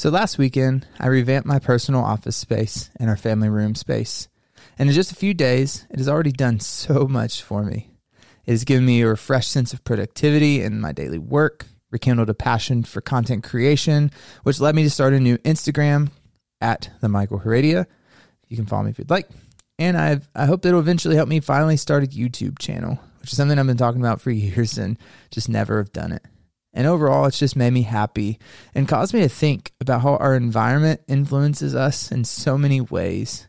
So last weekend, I revamped my personal office space and our family room space. And in just a few days, it has already done so much for me. It has given me a refreshed sense of productivity in my daily work, rekindled a passion for content creation, which led me to start a new Instagram at the Michael Heredia. You can follow me if you'd like. And I've, I hope it'll eventually help me finally start a YouTube channel, which is something I've been talking about for years and just never have done it. And overall, it's just made me happy and caused me to think about how our environment influences us in so many ways.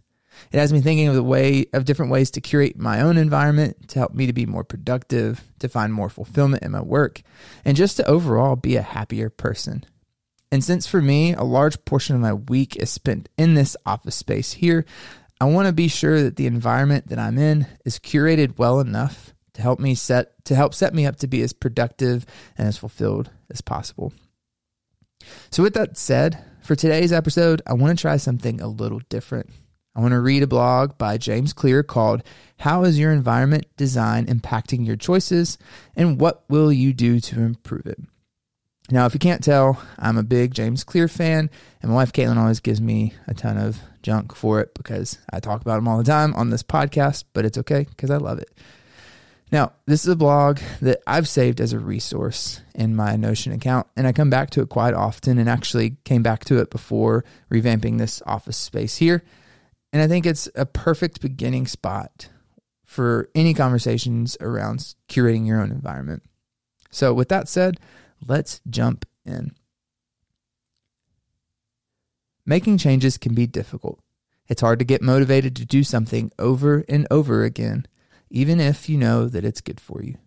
It has me thinking of the way of different ways to curate my own environment to help me to be more productive, to find more fulfillment in my work, and just to overall be a happier person. And since for me, a large portion of my week is spent in this office space here, I want to be sure that the environment that I'm in is curated well enough to help me set to help set me up to be as productive and as fulfilled as possible. So with that said, for today's episode, I want to try something a little different. I want to read a blog by James Clear called How is your environment design impacting your choices and what will you do to improve it? Now, if you can't tell, I'm a big James Clear fan, and my wife Caitlin always gives me a ton of junk for it because I talk about him all the time on this podcast, but it's okay because I love it. Now, this is a blog that I've saved as a resource in my Notion account, and I come back to it quite often and actually came back to it before revamping this office space here. And I think it's a perfect beginning spot for any conversations around curating your own environment. So, with that said, let's jump in. Making changes can be difficult. It's hard to get motivated to do something over and over again even if you know that it's good for you.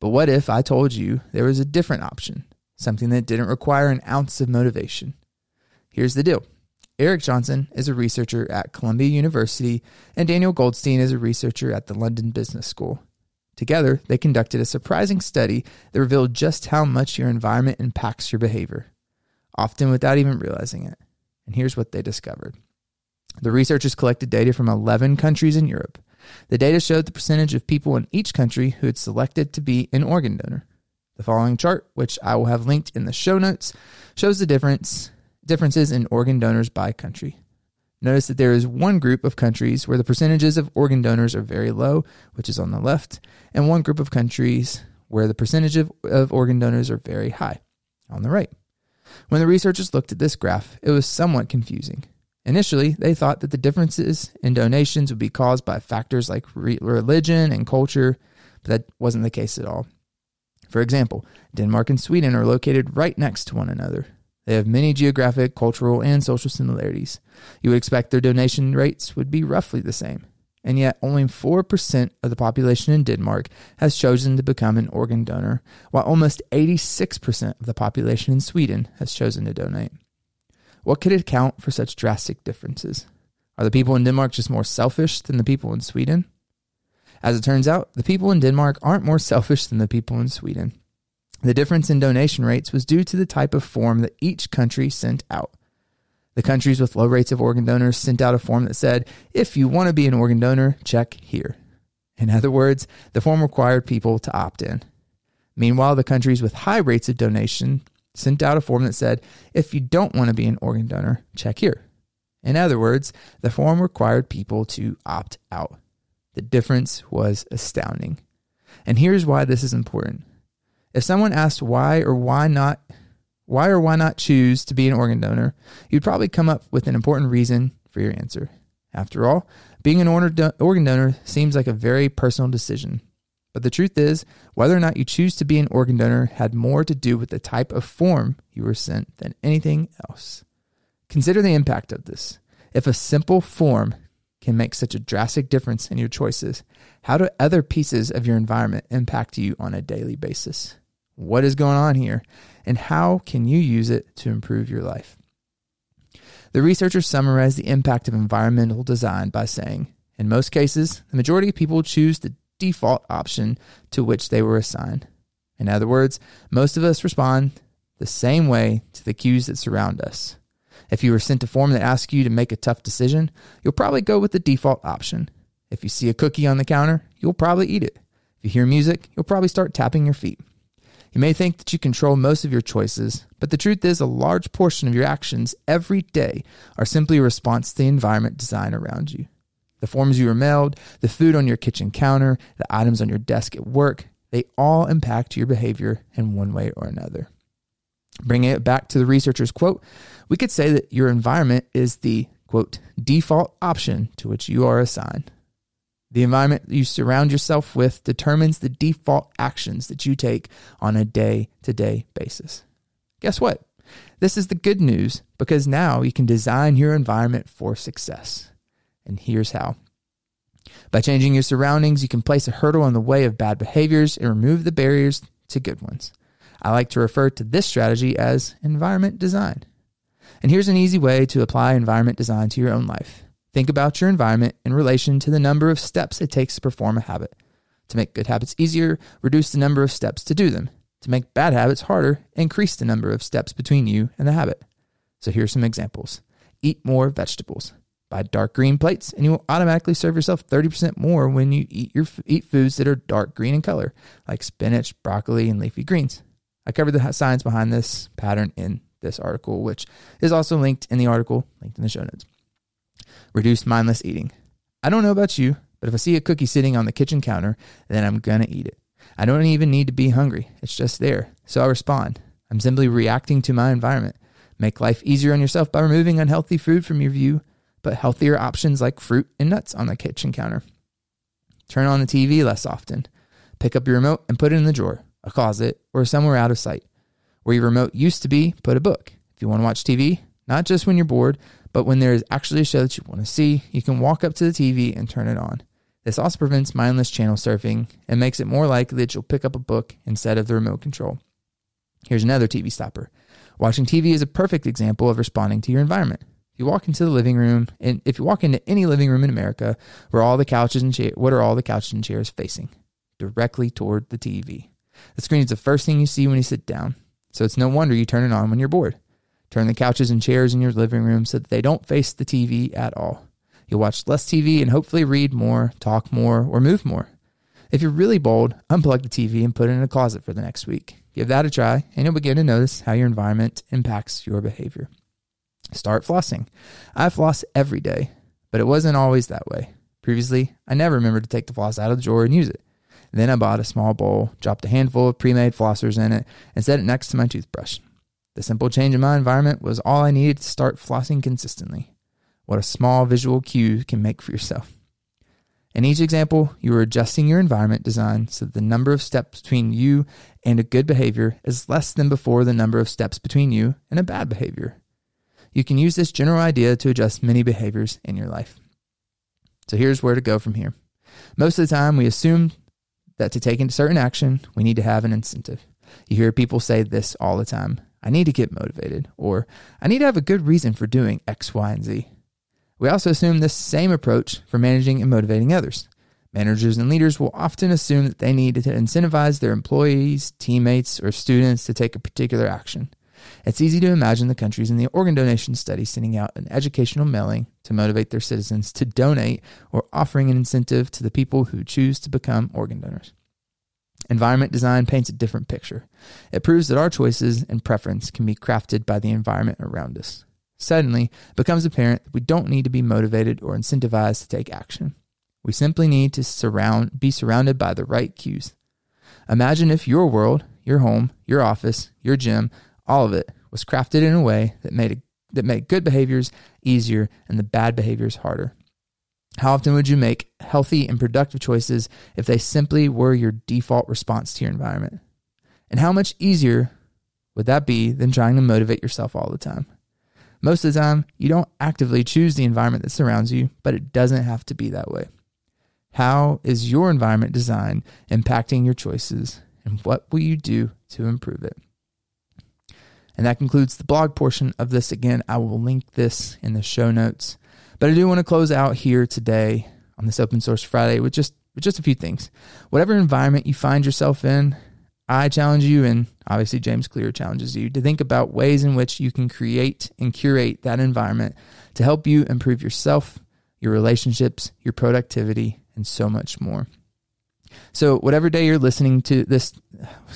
But what if I told you there was a different option, something that didn't require an ounce of motivation? Here's the deal Eric Johnson is a researcher at Columbia University, and Daniel Goldstein is a researcher at the London Business School. Together, they conducted a surprising study that revealed just how much your environment impacts your behavior, often without even realizing it. And here's what they discovered. The researchers collected data from 11 countries in Europe. The data showed the percentage of people in each country who had selected to be an organ donor. The following chart, which I will have linked in the show notes, shows the difference differences in organ donors by country. Notice that there is one group of countries where the percentages of organ donors are very low, which is on the left, and one group of countries where the percentage of, of organ donors are very high, on the right. When the researchers looked at this graph, it was somewhat confusing. Initially, they thought that the differences in donations would be caused by factors like re- religion and culture, but that wasn't the case at all. For example, Denmark and Sweden are located right next to one another. They have many geographic, cultural, and social similarities. You would expect their donation rates would be roughly the same. And yet, only 4% of the population in Denmark has chosen to become an organ donor, while almost 86% of the population in Sweden has chosen to donate. What could account for such drastic differences? Are the people in Denmark just more selfish than the people in Sweden? As it turns out, the people in Denmark aren't more selfish than the people in Sweden. The difference in donation rates was due to the type of form that each country sent out. The countries with low rates of organ donors sent out a form that said, if you want to be an organ donor, check here. In other words, the form required people to opt in. Meanwhile, the countries with high rates of donation sent out a form that said, if you don't want to be an organ donor, check here. In other words, the form required people to opt out. The difference was astounding. And here's why this is important. If someone asked why or why not why or why not choose to be an organ donor, you'd probably come up with an important reason for your answer. After all, being an organ donor seems like a very personal decision. But the truth is, whether or not you choose to be an organ donor had more to do with the type of form you were sent than anything else. Consider the impact of this. If a simple form can make such a drastic difference in your choices, how do other pieces of your environment impact you on a daily basis? What is going on here, and how can you use it to improve your life? The researchers summarized the impact of environmental design by saying, in most cases, the majority of people choose to default option to which they were assigned. In other words, most of us respond the same way to the cues that surround us. If you were sent a form that asks you to make a tough decision, you'll probably go with the default option. If you see a cookie on the counter, you'll probably eat it. If you hear music, you'll probably start tapping your feet. You may think that you control most of your choices, but the truth is, a large portion of your actions every day are simply a response to the environment design around you. The forms you are mailed, the food on your kitchen counter, the items on your desk at work, they all impact your behavior in one way or another. Bringing it back to the researcher's quote, we could say that your environment is the quote default option to which you are assigned. The environment you surround yourself with determines the default actions that you take on a day to day basis. Guess what? This is the good news because now you can design your environment for success. And here's how. By changing your surroundings, you can place a hurdle in the way of bad behaviors and remove the barriers to good ones. I like to refer to this strategy as environment design. And here's an easy way to apply environment design to your own life. Think about your environment in relation to the number of steps it takes to perform a habit. To make good habits easier, reduce the number of steps to do them. To make bad habits harder, increase the number of steps between you and the habit. So here's some examples. Eat more vegetables. Buy dark green plates, and you will automatically serve yourself 30% more when you eat your eat foods that are dark green in color, like spinach, broccoli, and leafy greens. I covered the science behind this pattern in this article, which is also linked in the article, linked in the show notes. Reduce mindless eating. I don't know about you, but if I see a cookie sitting on the kitchen counter, then I'm going to eat it. I don't even need to be hungry. It's just there. So I respond. I'm simply reacting to my environment. Make life easier on yourself by removing unhealthy food from your view, but healthier options like fruit and nuts on the kitchen counter. Turn on the TV less often. Pick up your remote and put it in the drawer, a closet, or somewhere out of sight. Where your remote used to be, put a book. If you want to watch TV, not just when you're bored, but when there is actually a show that you want to see, you can walk up to the TV and turn it on. This also prevents mindless channel surfing and makes it more likely that you'll pick up a book instead of the remote control. Here's another TV stopper. Watching TV is a perfect example of responding to your environment. If you walk into the living room, and if you walk into any living room in America, where all the couches and chairs, what are all the couches and chairs facing? Directly toward the TV. The screen is the first thing you see when you sit down, so it's no wonder you turn it on when you're bored. Turn the couches and chairs in your living room so that they don't face the TV at all. You'll watch less TV and hopefully read more, talk more, or move more. If you're really bold, unplug the TV and put it in a closet for the next week. Give that a try, and you'll begin to notice how your environment impacts your behavior. Start flossing. I floss every day, but it wasn't always that way. Previously, I never remembered to take the floss out of the drawer and use it. Then I bought a small bowl, dropped a handful of pre made flossers in it, and set it next to my toothbrush. The simple change in my environment was all I needed to start flossing consistently. What a small visual cue can make for yourself. In each example, you are adjusting your environment design so that the number of steps between you and a good behavior is less than before the number of steps between you and a bad behavior. You can use this general idea to adjust many behaviors in your life. So here's where to go from here. Most of the time, we assume that to take a certain action, we need to have an incentive. You hear people say this all the time I need to get motivated, or I need to have a good reason for doing X, Y, and Z. We also assume this same approach for managing and motivating others. Managers and leaders will often assume that they need to incentivize their employees, teammates, or students to take a particular action. It's easy to imagine the countries in the organ donation study sending out an educational mailing to motivate their citizens to donate or offering an incentive to the people who choose to become organ donors. Environment design paints a different picture. It proves that our choices and preference can be crafted by the environment around us. Suddenly, it becomes apparent that we don't need to be motivated or incentivized to take action. We simply need to surround, be surrounded by the right cues. Imagine if your world, your home, your office, your gym, all of it was crafted in a way that made, a, that made good behaviors easier and the bad behaviors harder. How often would you make healthy and productive choices if they simply were your default response to your environment? And how much easier would that be than trying to motivate yourself all the time? Most of the time, you don't actively choose the environment that surrounds you, but it doesn't have to be that way. How is your environment design impacting your choices, and what will you do to improve it? And that concludes the blog portion of this. Again, I will link this in the show notes. But I do want to close out here today on this Open Source Friday with just with just a few things. Whatever environment you find yourself in, I challenge you, and obviously James Clear challenges you to think about ways in which you can create and curate that environment to help you improve yourself, your relationships, your productivity, and so much more. So whatever day you're listening to this,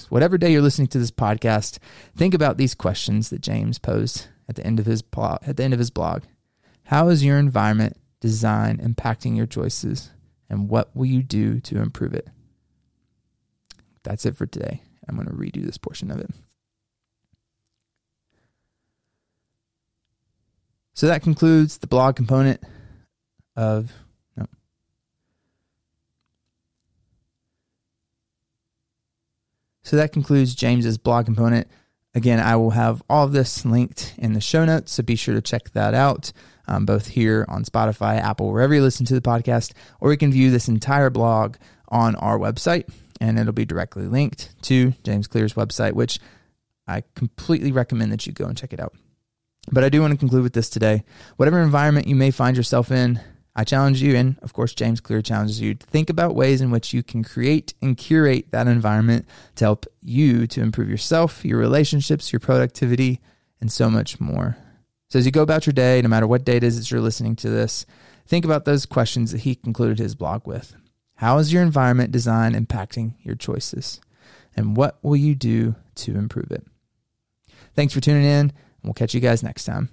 whatever day you're listening to this podcast, think about these questions that James posed at the end of his blog. At the end of his blog, how is your environment design impacting your choices, and what will you do to improve it? That's it for today. I'm going to redo this portion of it. So that concludes the blog component of no. So that concludes James's blog component. Again, I will have all of this linked in the show notes, so be sure to check that out, um, both here on Spotify, Apple, wherever you listen to the podcast, or you can view this entire blog on our website, and it'll be directly linked to James Clear's website, which I completely recommend that you go and check it out. But I do want to conclude with this today. Whatever environment you may find yourself in, I challenge you, and of course, James Clear challenges you to think about ways in which you can create and curate that environment to help you to improve yourself, your relationships, your productivity, and so much more. So, as you go about your day, no matter what day it is that you're listening to this, think about those questions that he concluded his blog with. How is your environment design impacting your choices? And what will you do to improve it? Thanks for tuning in. and We'll catch you guys next time.